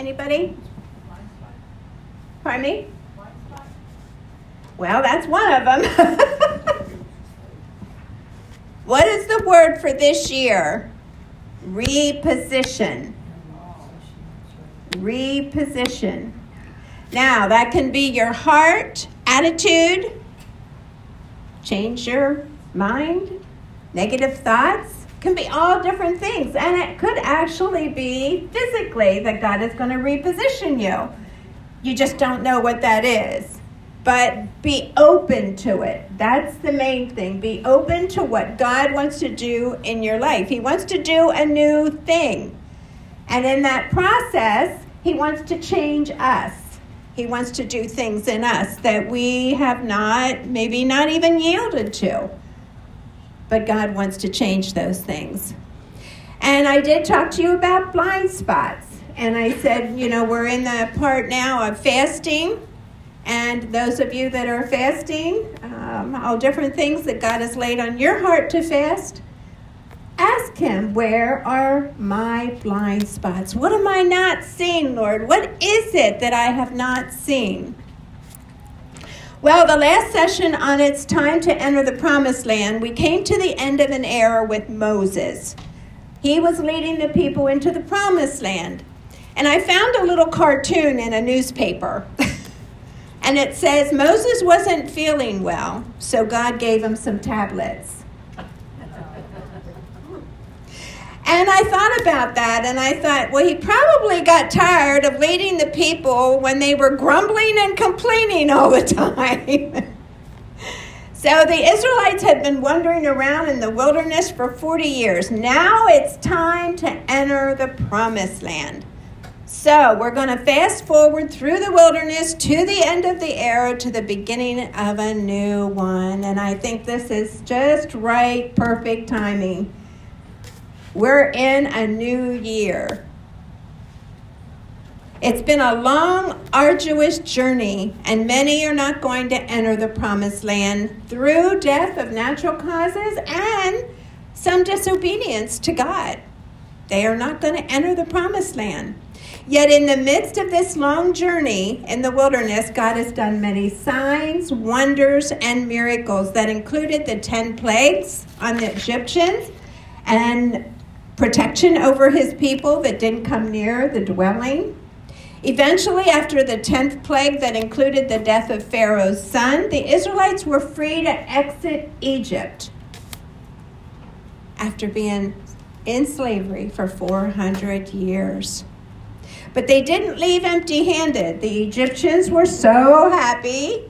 Anybody? Pardon me? Well, that's one of them. what is the word for this year? Reposition. Reposition. Now, that can be your heart, attitude, change your mind, negative thoughts, can be all different things. And it could actually be physically that God is going to reposition you. You just don't know what that is. But be open to it. That's the main thing. Be open to what God wants to do in your life. He wants to do a new thing. And in that process, He wants to change us. He wants to do things in us that we have not, maybe not even yielded to. But God wants to change those things. And I did talk to you about blind spots. And I said, you know, we're in the part now of fasting. And those of you that are fasting, um, all different things that God has laid on your heart to fast, ask Him, Where are my blind spots? What am I not seeing, Lord? What is it that I have not seen? Well, the last session on It's Time to Enter the Promised Land, we came to the end of an era with Moses. He was leading the people into the Promised Land. And I found a little cartoon in a newspaper. and it says Moses wasn't feeling well, so God gave him some tablets. And I thought about that and I thought, well, he probably got tired of leading the people when they were grumbling and complaining all the time. so the Israelites had been wandering around in the wilderness for 40 years. Now it's time to enter the promised land. So we're going to fast forward through the wilderness to the end of the era to the beginning of a new one. And I think this is just right, perfect timing. We're in a new year. It's been a long, arduous journey, and many are not going to enter the promised land through death of natural causes and some disobedience to God. They are not going to enter the promised land. Yet, in the midst of this long journey in the wilderness, God has done many signs, wonders, and miracles that included the 10 plagues on the Egyptians and protection over his people that didn't come near the dwelling. Eventually, after the 10th plague that included the death of Pharaoh's son, the Israelites were free to exit Egypt after being in slavery for 400 years. But they didn't leave empty handed. The Egyptians were so happy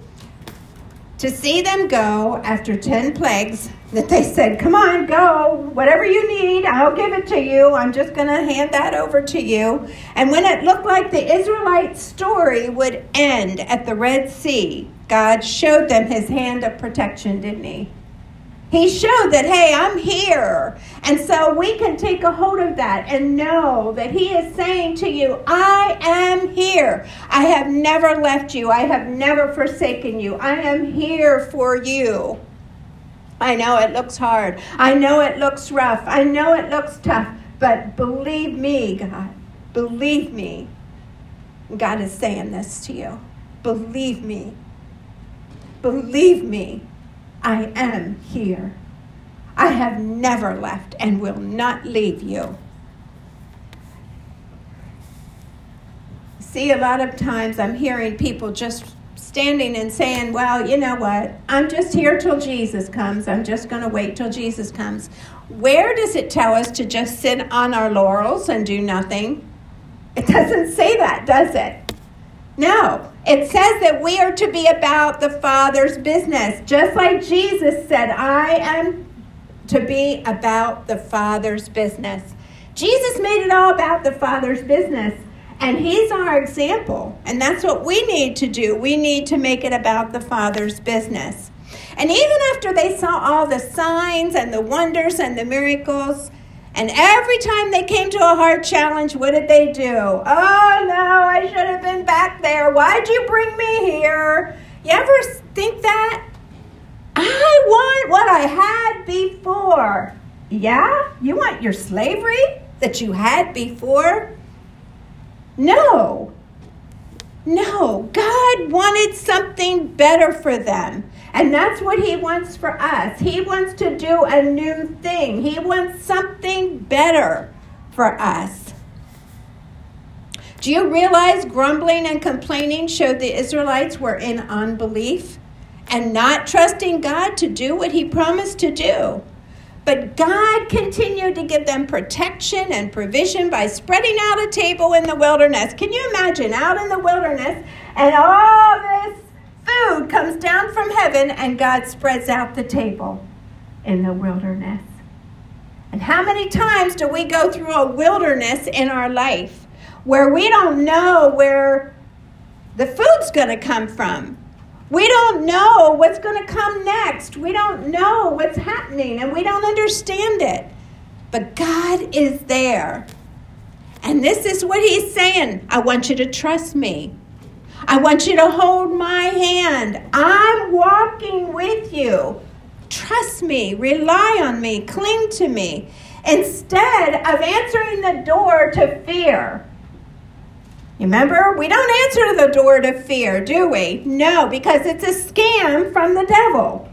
to see them go after 10 plagues that they said, Come on, go. Whatever you need, I'll give it to you. I'm just going to hand that over to you. And when it looked like the Israelite story would end at the Red Sea, God showed them his hand of protection, didn't he? He showed that, hey, I'm here. And so we can take a hold of that and know that He is saying to you, I am here. I have never left you. I have never forsaken you. I am here for you. I know it looks hard. I know it looks rough. I know it looks tough. But believe me, God, believe me. God is saying this to you. Believe me. Believe me. I am here. I have never left and will not leave you. See, a lot of times I'm hearing people just standing and saying, Well, you know what? I'm just here till Jesus comes. I'm just going to wait till Jesus comes. Where does it tell us to just sit on our laurels and do nothing? It doesn't say that, does it? No, it says that we are to be about the Father's business. Just like Jesus said, I am to be about the Father's business. Jesus made it all about the Father's business. And he's our example. And that's what we need to do. We need to make it about the Father's business. And even after they saw all the signs and the wonders and the miracles, and every time they came to a hard challenge, what did they do? Oh no, I should have been back there. Why'd you bring me here? You ever think that? I want what I had before. Yeah? You want your slavery that you had before? No. No. God wanted something better for them. And that's what He wants for us. He wants to do a new thing, He wants something better for us. Do you realize grumbling and complaining showed the Israelites were in unbelief and not trusting God to do what He promised to do? But God continued to give them protection and provision by spreading out a table in the wilderness. Can you imagine out in the wilderness and all this food comes down from heaven and God spreads out the table in the wilderness? And how many times do we go through a wilderness in our life? where we don't know where the food's going to come from. We don't know what's going to come next. We don't know what's happening and we don't understand it. But God is there. And this is what He's saying I want you to trust me. I want you to hold my hand. I'm walking with you. Trust me, rely on me, cling to me. Instead of answering the door to fear, Remember, we don't answer the door to fear, do we? No, because it's a scam from the devil.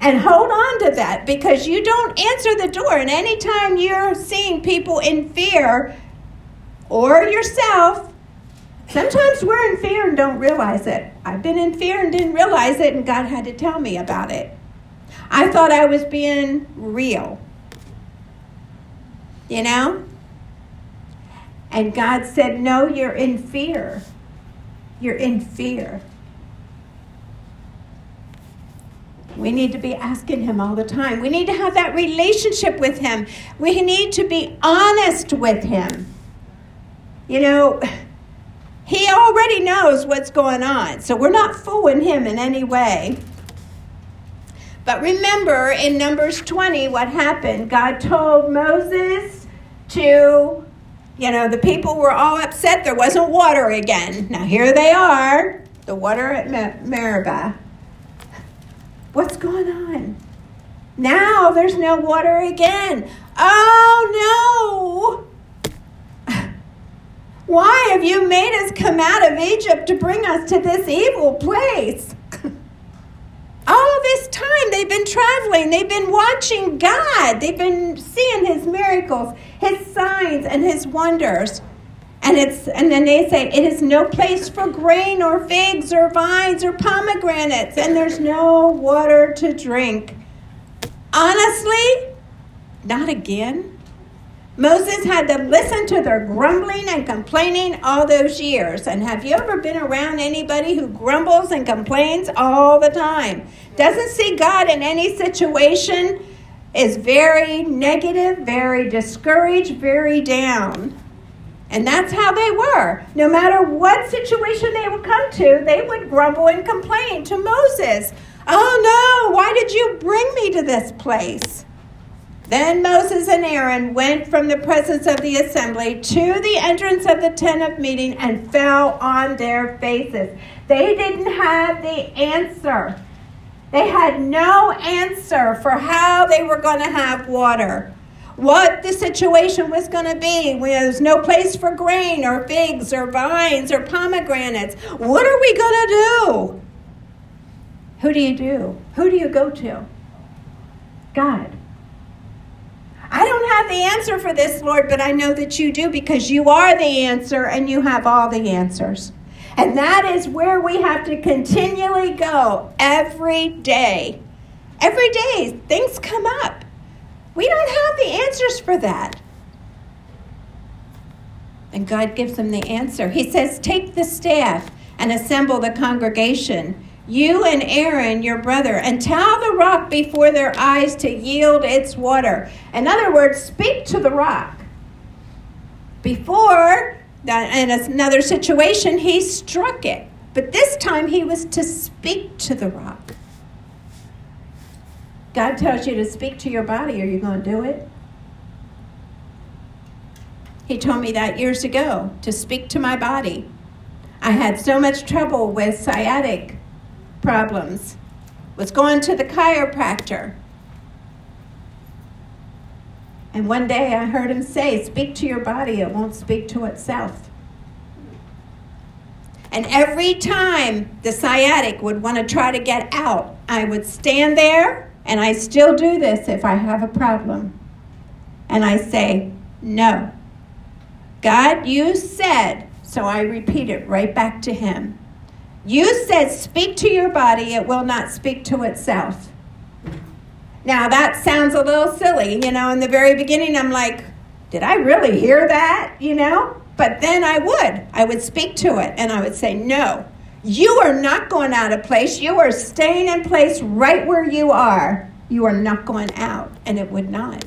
And hold on to that because you don't answer the door. And anytime you're seeing people in fear or yourself, sometimes we're in fear and don't realize it. I've been in fear and didn't realize it, and God had to tell me about it. I thought I was being real. You know? And God said, No, you're in fear. You're in fear. We need to be asking Him all the time. We need to have that relationship with Him. We need to be honest with Him. You know, He already knows what's going on, so we're not fooling Him in any way. But remember in Numbers 20 what happened. God told Moses to you know, the people were all upset there wasn't water again. Now here they are, the water at Meribah. What's going on? Now there's no water again. Oh no! Why have you made us come out of Egypt to bring us to this evil place? All this time they've been traveling, they've been watching God, they've been seeing His miracles, His signs, and His wonders. And it's and then they say it is no place for grain or figs or vines or pomegranates, and there's no water to drink. Honestly, not again. Moses had to listen to their grumbling and complaining all those years. And have you ever been around anybody who grumbles and complains all the time? Doesn't see God in any situation, is very negative, very discouraged, very down. And that's how they were. No matter what situation they would come to, they would grumble and complain to Moses. Oh no, why did you bring me to this place? Then Moses and Aaron went from the presence of the assembly to the entrance of the tent of meeting and fell on their faces. They didn't have the answer. They had no answer for how they were going to have water, what the situation was going to be. There's no place for grain or figs or vines or pomegranates. What are we going to do? Who do you do? Who do you go to? God. I don't have the answer for this, Lord, but I know that you do because you are the answer and you have all the answers. And that is where we have to continually go every day. Every day, things come up. We don't have the answers for that. And God gives them the answer. He says, Take the staff and assemble the congregation you and Aaron, your brother, and tell the rock before their eyes to yield its water. In other words, speak to the rock. Before, that, in another situation, he struck it. But this time he was to speak to the rock. God tells you to speak to your body. Are you going to do it? He told me that years ago to speak to my body. I had so much trouble with sciatic problems, was going to the chiropractor. And one day I heard him say, Speak to your body, it won't speak to itself. And every time the sciatic would want to try to get out, I would stand there, and I still do this if I have a problem. And I say, No. God, you said, so I repeat it right back to Him. You said, Speak to your body, it will not speak to itself. Now, that sounds a little silly. You know, in the very beginning, I'm like, Did I really hear that? You know? But then I would. I would speak to it and I would say, No, you are not going out of place. You are staying in place right where you are. You are not going out. And it would not.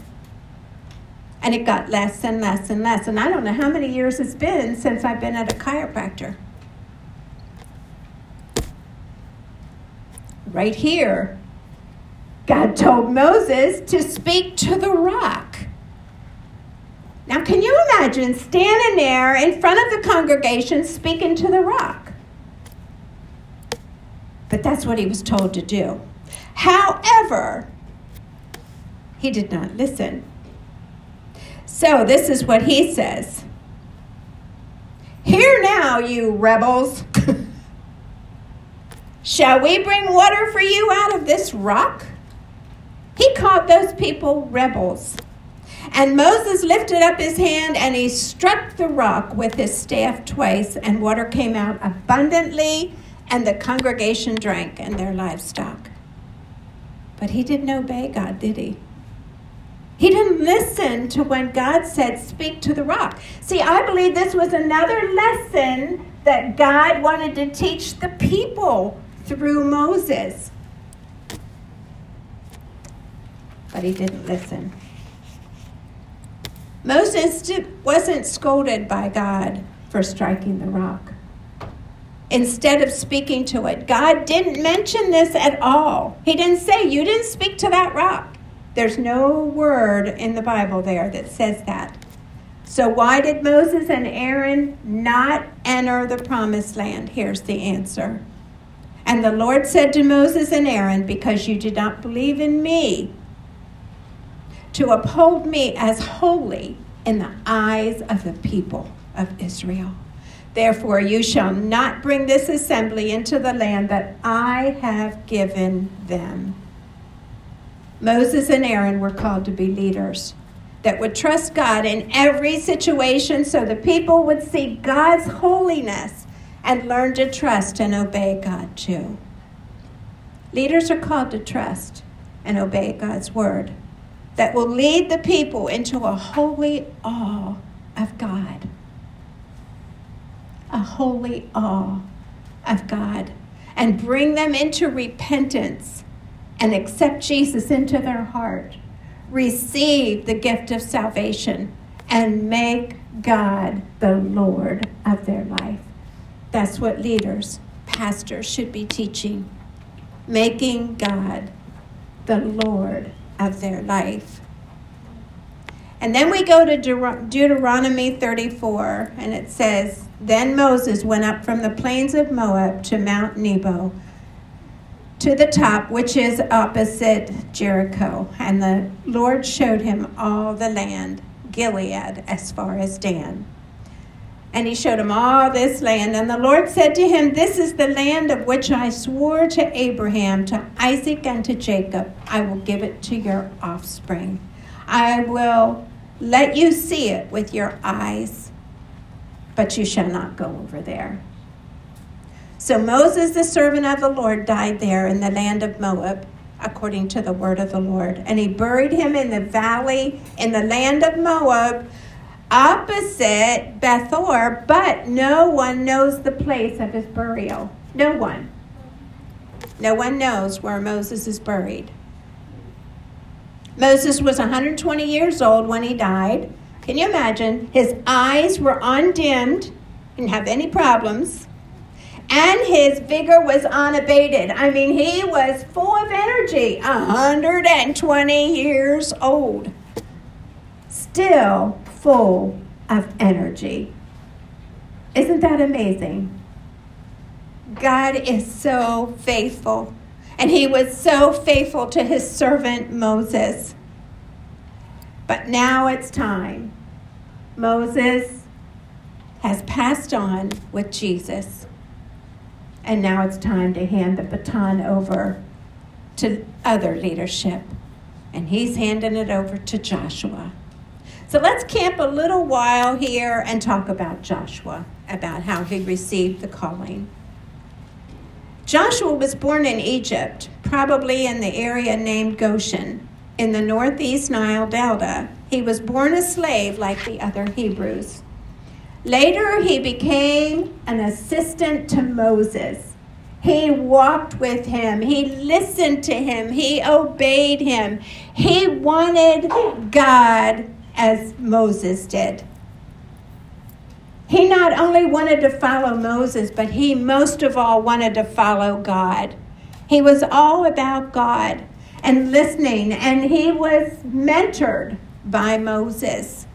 And it got less and less and less. And I don't know how many years it's been since I've been at a chiropractor. Right here, God told Moses to speak to the rock. Now, can you imagine standing there in front of the congregation speaking to the rock? But that's what he was told to do. However, he did not listen. So, this is what he says Hear now, you rebels. Shall we bring water for you out of this rock? He called those people rebels. And Moses lifted up his hand and he struck the rock with his staff twice, and water came out abundantly, and the congregation drank and their livestock. But he didn't obey God, did he? He didn't listen to when God said, Speak to the rock. See, I believe this was another lesson that God wanted to teach the people through Moses. But he didn't listen. Moses wasn't scolded by God for striking the rock. Instead of speaking to it, God didn't mention this at all. He didn't say, You didn't speak to that rock. There's no word in the Bible there that says that. So, why did Moses and Aaron not enter the promised land? Here's the answer. And the Lord said to Moses and Aaron, Because you did not believe in me, to uphold me as holy in the eyes of the people of Israel. Therefore, you shall not bring this assembly into the land that I have given them. Moses and Aaron were called to be leaders that would trust God in every situation so the people would see God's holiness and learn to trust and obey God too. Leaders are called to trust and obey God's word that will lead the people into a holy awe of God. A holy awe of God. And bring them into repentance and accept Jesus into their heart. Receive the gift of salvation and make God the Lord of their life. That's what leaders, pastors should be teaching. Making God the Lord of their life. And then we go to Deuteronomy 34, and it says, Then Moses went up from the plains of Moab to Mount Nebo, to the top, which is opposite Jericho. And the Lord showed him all the land, Gilead, as far as Dan. And he showed him all this land. And the Lord said to him, This is the land of which I swore to Abraham, to Isaac, and to Jacob. I will give it to your offspring. I will let you see it with your eyes, but you shall not go over there. So Moses, the servant of the Lord, died there in the land of Moab, according to the word of the Lord. And he buried him in the valley in the land of Moab opposite Beth-peor, but no one knows the place of his burial. No one. No one knows where Moses is buried. Moses was 120 years old when he died. Can you imagine? His eyes were undimmed, didn't have any problems, and his vigor was unabated. I mean, he was full of energy, 120 years old. Still full of energy. Isn't that amazing? God is so faithful. And he was so faithful to his servant Moses. But now it's time. Moses has passed on with Jesus. And now it's time to hand the baton over to other leadership. And he's handing it over to Joshua. So let's camp a little while here and talk about Joshua, about how he received the calling. Joshua was born in Egypt, probably in the area named Goshen, in the northeast Nile Delta. He was born a slave like the other Hebrews. Later, he became an assistant to Moses. He walked with him. He listened to him. He obeyed him. He wanted God as Moses did. He not only wanted to follow Moses, but he most of all wanted to follow God. He was all about God and listening, and he was mentored by Moses.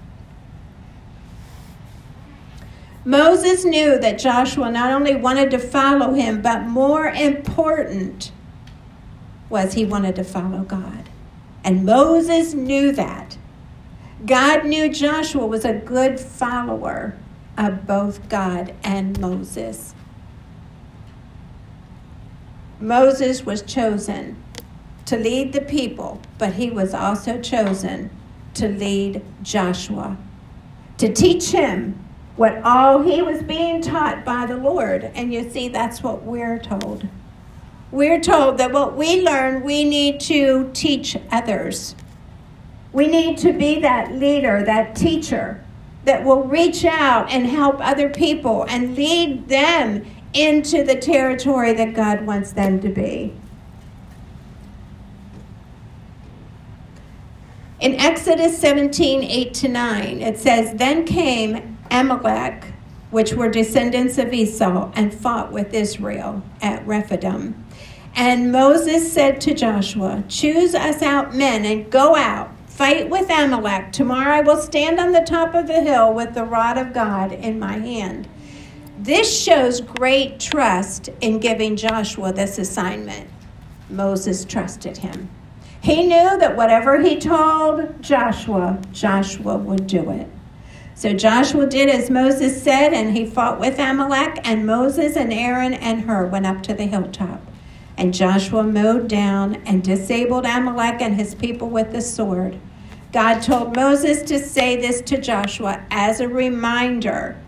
Moses knew that Joshua not only wanted to follow him, but more important was he wanted to follow God. And Moses knew that. God knew Joshua was a good follower of both God and Moses. Moses was chosen to lead the people, but he was also chosen to lead Joshua, to teach him what all he was being taught by the Lord. And you see, that's what we're told. We're told that what we learn, we need to teach others. We need to be that leader, that teacher that will reach out and help other people and lead them into the territory that God wants them to be. In Exodus 17, 8 to 9, it says, Then came Amalek, which were descendants of Esau, and fought with Israel at Rephidim. And Moses said to Joshua, Choose us out men and go out Fight with Amalek. Tomorrow I will stand on the top of the hill with the rod of God in my hand. This shows great trust in giving Joshua this assignment. Moses trusted him. He knew that whatever he told Joshua, Joshua would do it. So Joshua did as Moses said, and he fought with Amalek, and Moses and Aaron and Hur went up to the hilltop. And Joshua mowed down and disabled Amalek and his people with the sword. God told Moses to say this to Joshua as a reminder.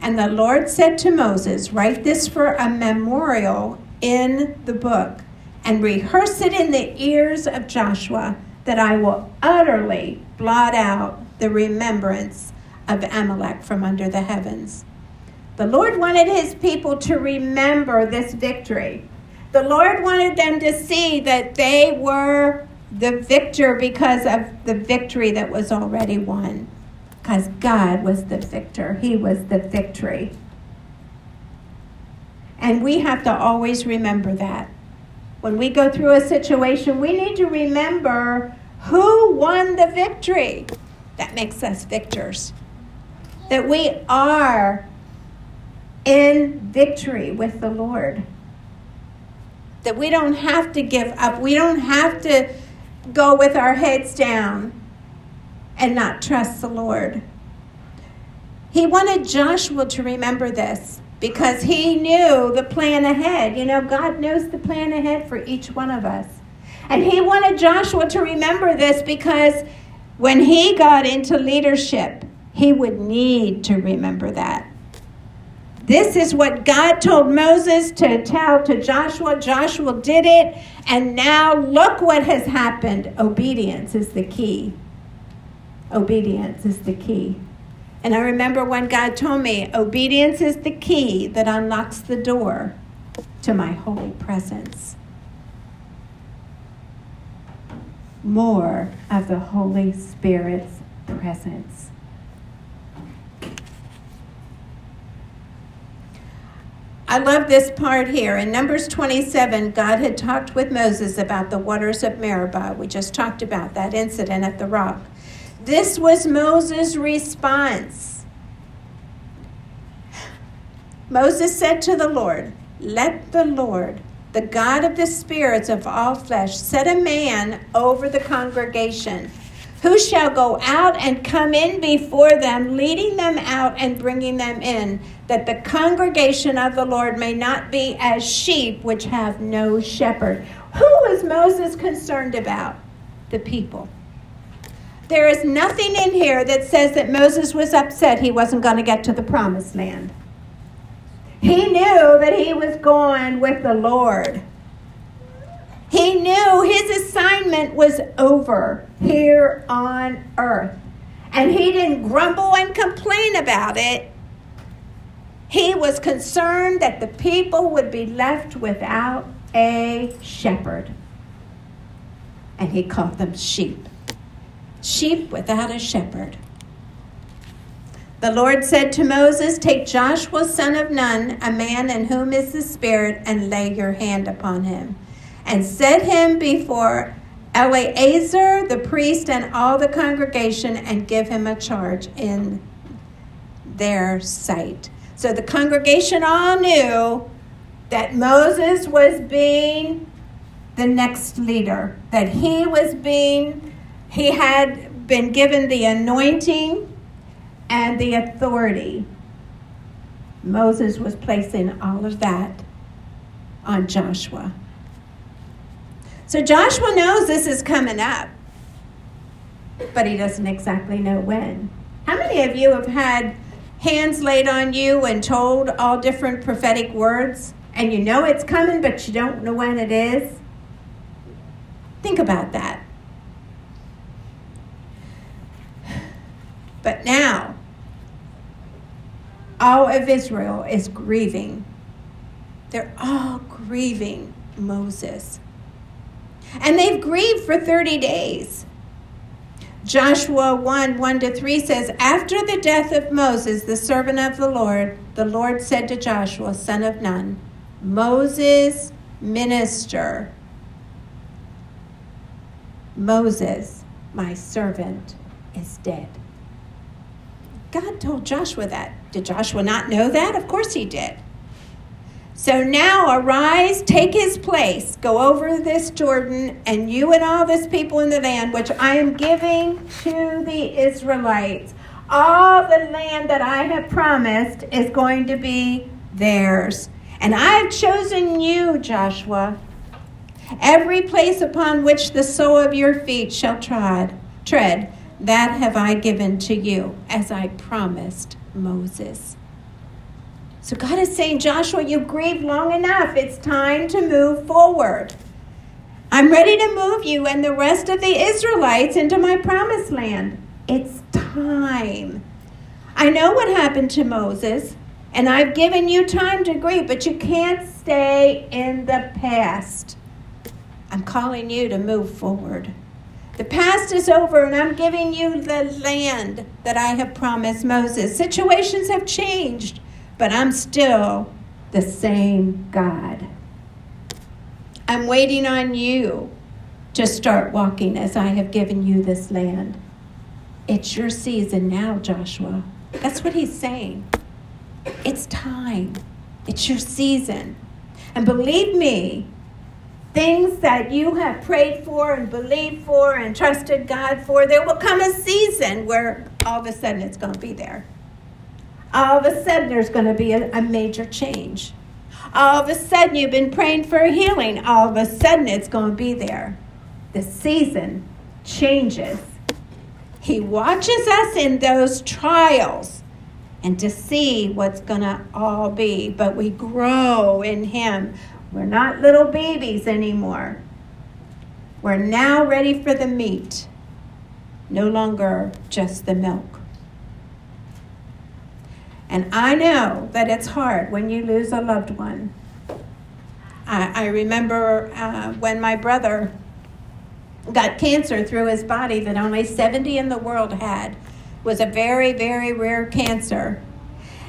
And the Lord said to Moses, Write this for a memorial in the book and rehearse it in the ears of Joshua, that I will utterly blot out the remembrance of Amalek from under the heavens. The Lord wanted his people to remember this victory. The Lord wanted them to see that they were the victor because of the victory that was already won. Because God was the victor, He was the victory. And we have to always remember that. When we go through a situation, we need to remember who won the victory. That makes us victors. That we are in victory with the Lord. That we don't have to give up. We don't have to go with our heads down and not trust the Lord. He wanted Joshua to remember this because he knew the plan ahead. You know, God knows the plan ahead for each one of us. And he wanted Joshua to remember this because when he got into leadership, he would need to remember that. This is what God told Moses to tell to Joshua. Joshua did it, and now look what has happened. Obedience is the key. Obedience is the key. And I remember when God told me, obedience is the key that unlocks the door to my holy presence. More of the Holy Spirit's presence. I love this part here. In Numbers 27, God had talked with Moses about the waters of Meribah. We just talked about that incident at the rock. This was Moses' response. Moses said to the Lord, Let the Lord, the God of the spirits of all flesh, set a man over the congregation who shall go out and come in before them, leading them out and bringing them in, that the congregation of the Lord may not be as sheep which have no shepherd. Who was Moses concerned about? The people. There is nothing in here that says that Moses was upset he wasn't going to get to the promised land. He knew that he was going with the Lord. He knew his assignment was over here on earth. And he didn't grumble and complain about it. He was concerned that the people would be left without a shepherd. And he called them sheep. Sheep without a shepherd. The Lord said to Moses, Take Joshua, son of Nun, a man in whom is the Spirit, and lay your hand upon him and set him before Eleazar the priest and all the congregation and give him a charge in their sight. So the congregation all knew that Moses was being the next leader, that he was being, he had been given the anointing and the authority. Moses was placing all of that on Joshua. So Joshua knows this is coming up, but he doesn't exactly know when. How many of you have had hands laid on you and told all different prophetic words, and you know it's coming, but you don't know when it is? Think about that. But now, all of Israel is grieving. They're all grieving Moses. And they've grieved for 30 days. Joshua 1 1 to 3 says, After the death of Moses, the servant of the Lord, the Lord said to Joshua, son of Nun, Moses, minister, Moses, my servant, is dead. God told Joshua that. Did Joshua not know that? Of course he did. So now arise, take his place, go over this Jordan, and you and all this people in the land which I am giving to the Israelites. All the land that I have promised is going to be theirs. And I've chosen you, Joshua. Every place upon which the sole of your feet shall trod, tread, that have I given to you, as I promised Moses. So God is saying, Joshua, you've grieved long enough. It's time to move forward. I'm ready to move you and the rest of the Israelites into my promised land. It's time. I know what happened to Moses, and I've given you time to grieve, but you can't stay in the past. I'm calling you to move forward. The past is over, and I'm giving you the land that I have promised Moses. Situations have changed but I'm still the same God. I'm waiting on you to start walking as I have given you this land. It's your season now, Joshua. That's what he's saying. It's time. It's your season. And believe me, things that you have prayed for and believed for and trusted God for, there will come a season where all of a sudden it's going to be there all of a sudden there's going to be a, a, major change. All of a sudden you've been praying for healing. All of a sudden it's going to be there. The season changes. He watches us in those trials and to see what's going to all be. But we grow in Him. We're not little babies anymore. We're now ready for the meat, no longer just the milk. And I know that it's hard when you lose a loved one. I, I remember uh, when my brother got cancer through his body that only 70 in the world had. Was a very, very rare cancer.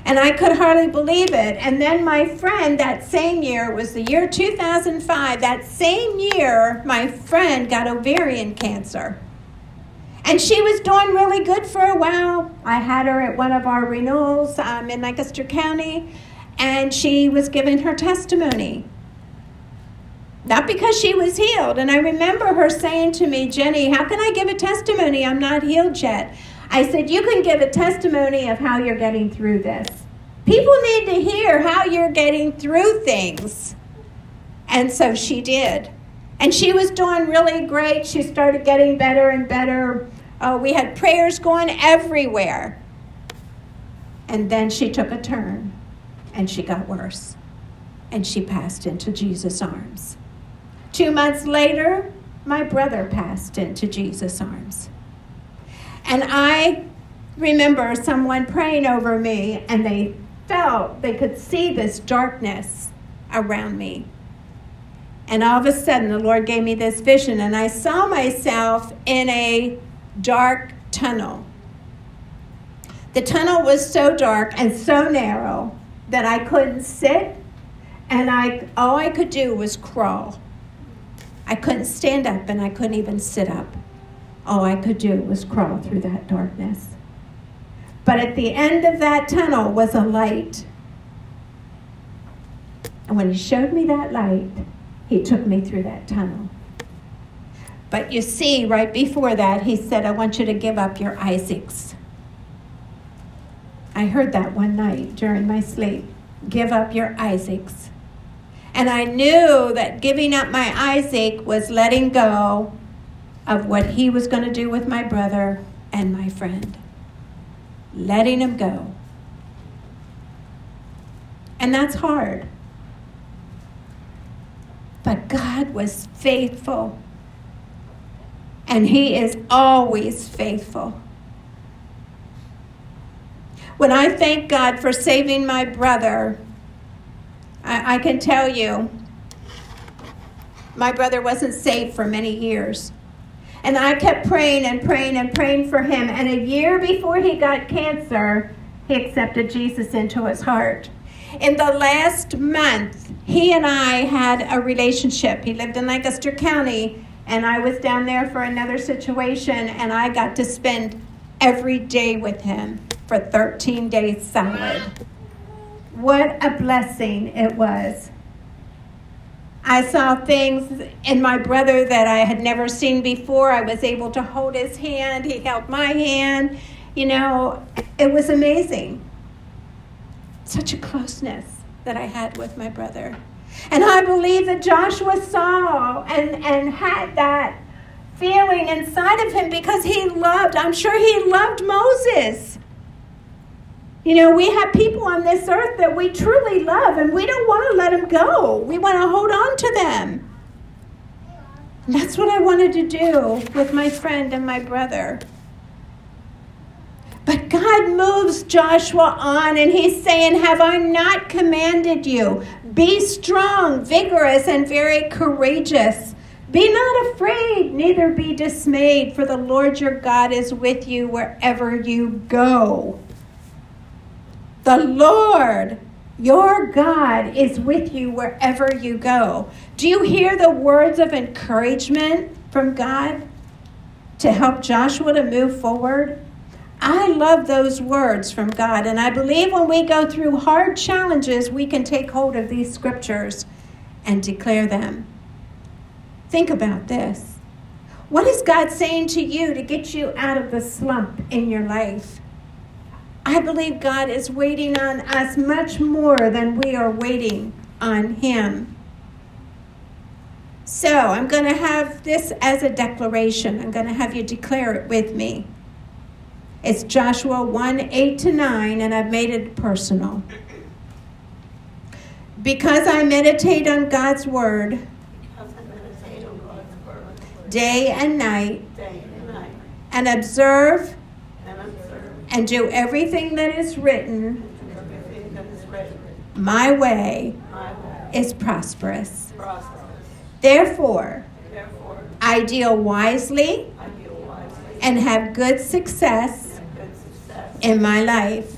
And I could hardly believe it. And then my friend, that same year, was the year 2005, that same year, my friend got ovarian cancer. And she was doing really good for a while. I had her at one of our renewals um, in Lancaster County, and she was giving her testimony. Not because she was healed. And I remember her saying to me, Jenny, how can I give a testimony? I'm not healed yet. I said, You can give a testimony of how you're getting through this. People need to hear how you're getting through things. And so she did. And she was doing really great. She started getting better and better. Uh, we had prayers going everywhere. And then she took a turn and she got worse. And she passed into Jesus' arms. Two months later, my brother passed into Jesus' arms. And I remember someone praying over me, and they felt they could see this darkness around me. And all of a sudden, the Lord gave me this vision, and I saw myself in a dark tunnel. The tunnel was so dark and so narrow that I couldn't sit, and I, all I could do was crawl. I couldn't stand up and I couldn't even sit up. All I could do was crawl through that darkness. But at the end of that tunnel was a light. And when he showed me that light, he took me through that tunnel. But you see, right before that, he said, I want you to give up your Isaacs. I heard that one night during my sleep. Give up your Isaacs. And I knew that giving up my Isaac was letting go of what he was going to do with my brother and my friend. Letting him go. And that's hard. But God was faithful. And He is always faithful. When I thank God for saving my brother, I, I can tell you, my brother wasn't saved for many years. And I kept praying and praying and praying for him. And a year before he got cancer, he accepted Jesus into his heart. In the last month, he and I had a relationship. He lived in Lancaster County, and I was down there for another situation, and I got to spend every day with him for 13 days solid. What a blessing it was. I saw things in my brother that I had never seen before. I was able to hold his hand, he held my hand. You know, it was amazing. Such a closeness that I had with my brother. And I believe that Joshua saw and, and had that feeling inside of him because he loved, I'm sure he loved Moses. You know, we have people on this earth that we truly love and we don't want to let them go. We want to hold on to them. And that's what I wanted to do with my friend and my brother. But God moves Joshua on and he's saying, Have I not commanded you? Be strong, vigorous, and very courageous. Be not afraid, neither be dismayed, for the Lord your God is with you wherever you go. The Lord, your God, is with you wherever you go. Do you hear the words of encouragement from God to help Joshua to move forward? I love those words from God, and I believe when we go through hard challenges, we can take hold of these scriptures and declare them. Think about this. What is God saying to you to get you out of the slump in your life? I believe God is waiting on us much more than we are waiting on Him. So I'm going to have this as a declaration. I'm going to have you declare it with me. It's Joshua 1 8 to 9, and I've made it personal. Because I meditate on God's word day and night, and observe and do everything that is written, my way is prosperous. Therefore, I deal wisely and have good success in my life.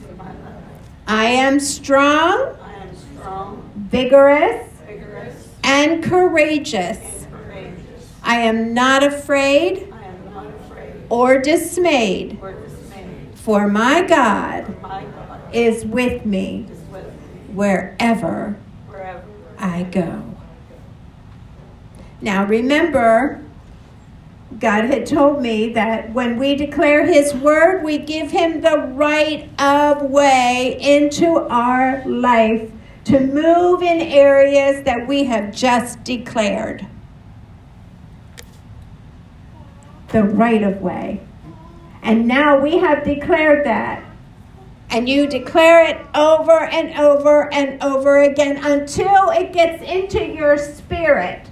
I am strong, vigorous, and courageous. I am not afraid or dismayed for my God is with me wherever I go. Now remember, God had told me that when we declare His word, we give Him the right of way into our life to move in areas that we have just declared. The right of way. And now we have declared that. And you declare it over and over and over again until it gets into your spirit.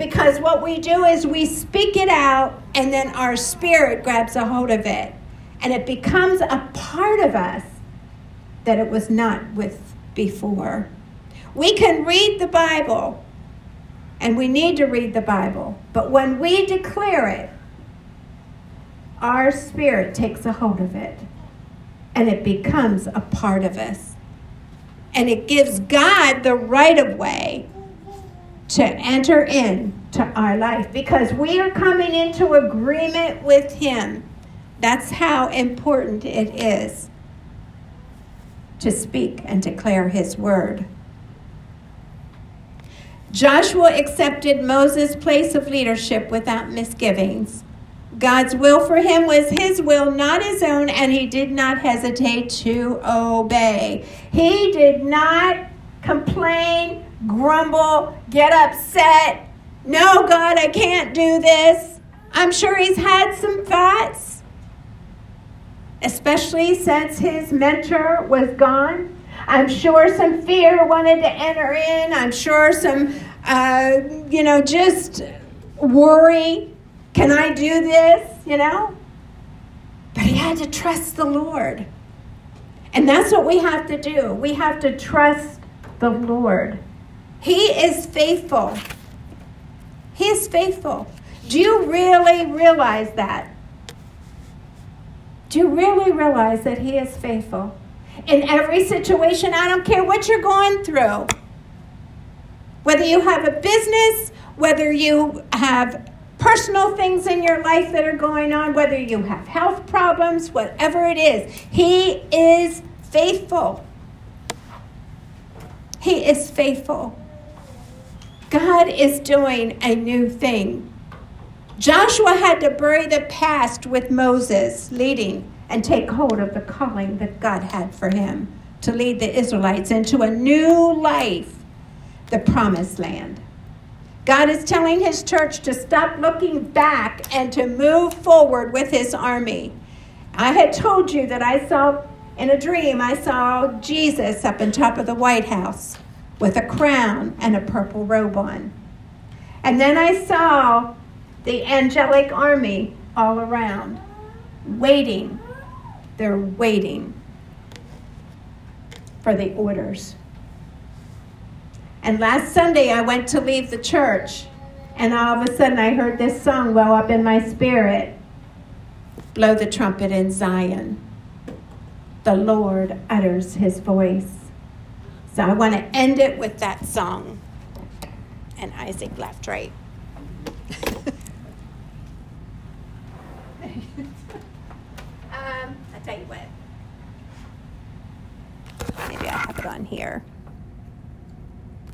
Because what we do is we speak it out, and then our spirit grabs a hold of it. And it becomes a part of us that it was not with before. We can read the Bible, and we need to read the Bible. But when we declare it, our spirit takes a hold of it and it becomes a part of us. And it gives God the right of way to enter into our life because we are coming into agreement with Him. That's how important it is to speak and declare His word. Joshua accepted Moses' place of leadership without misgivings. God's will for him was his will, not his own, and he did not hesitate to obey. He did not complain, grumble, get upset. No, God, I can't do this. I'm sure he's had some thoughts, especially since his mentor was gone. I'm sure some fear wanted to enter in. I'm sure some, uh, you know, just worry can I do this? You know? But he had to trust the Lord. And that's what we have to do. We have to trust the Lord. He is faithful. He is faithful. Do you really realize that? Do you really realize that He is faithful? In every situation, I don't care what you're going through. Whether you have a business, whether you have personal things in your life that are going on, whether you have health problems, whatever it is. He is faithful. He is faithful. God is doing a new thing. Joshua had to bury the past with Moses leading and take hold of the calling that God had for him to lead the Israelites into a new life, the promised land. God is telling his church to stop looking back and to move forward with his army. I had told you that I saw in a dream, I saw Jesus up on top of the White House with a crown and a purple robe on. And then I saw the angelic army all around, waiting. They're waiting for the orders. And last Sunday, I went to leave the church, and all of a sudden, I heard this song well up in my spirit Blow the trumpet in Zion. The Lord utters his voice. So I want to end it with that song. And Isaac left right. um, I'll tell you what. Maybe I have it on here.